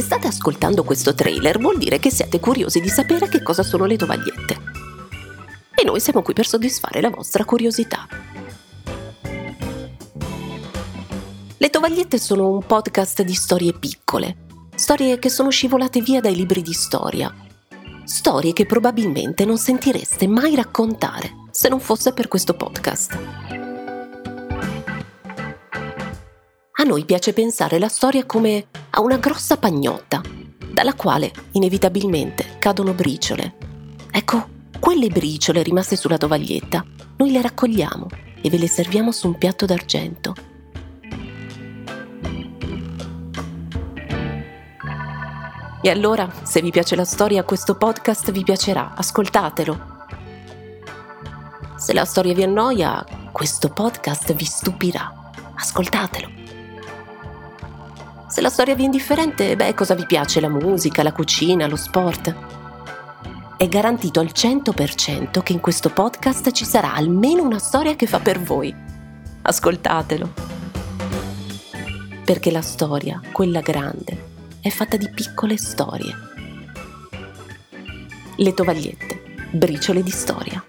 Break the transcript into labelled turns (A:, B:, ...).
A: state ascoltando questo trailer vuol dire che siete curiosi di sapere che cosa sono le tovagliette. E noi siamo qui per soddisfare la vostra curiosità. Le tovagliette sono un podcast di storie piccole, storie che sono scivolate via dai libri di storia, storie che probabilmente non sentireste mai raccontare se non fosse per questo podcast. A noi piace pensare la storia come a una grossa pagnotta, dalla quale inevitabilmente cadono briciole. Ecco, quelle briciole rimaste sulla tovaglietta, noi le raccogliamo e ve le serviamo su un piatto d'argento. E allora, se vi piace la storia, questo podcast vi piacerà, ascoltatelo. Se la storia vi annoia, questo podcast vi stupirà, ascoltatelo. Se la storia vi è indifferente, beh, cosa vi piace? La musica, la cucina, lo sport? È garantito al 100% che in questo podcast ci sarà almeno una storia che fa per voi. Ascoltatelo. Perché la storia, quella grande, è fatta di piccole storie. Le tovagliette, briciole di storia.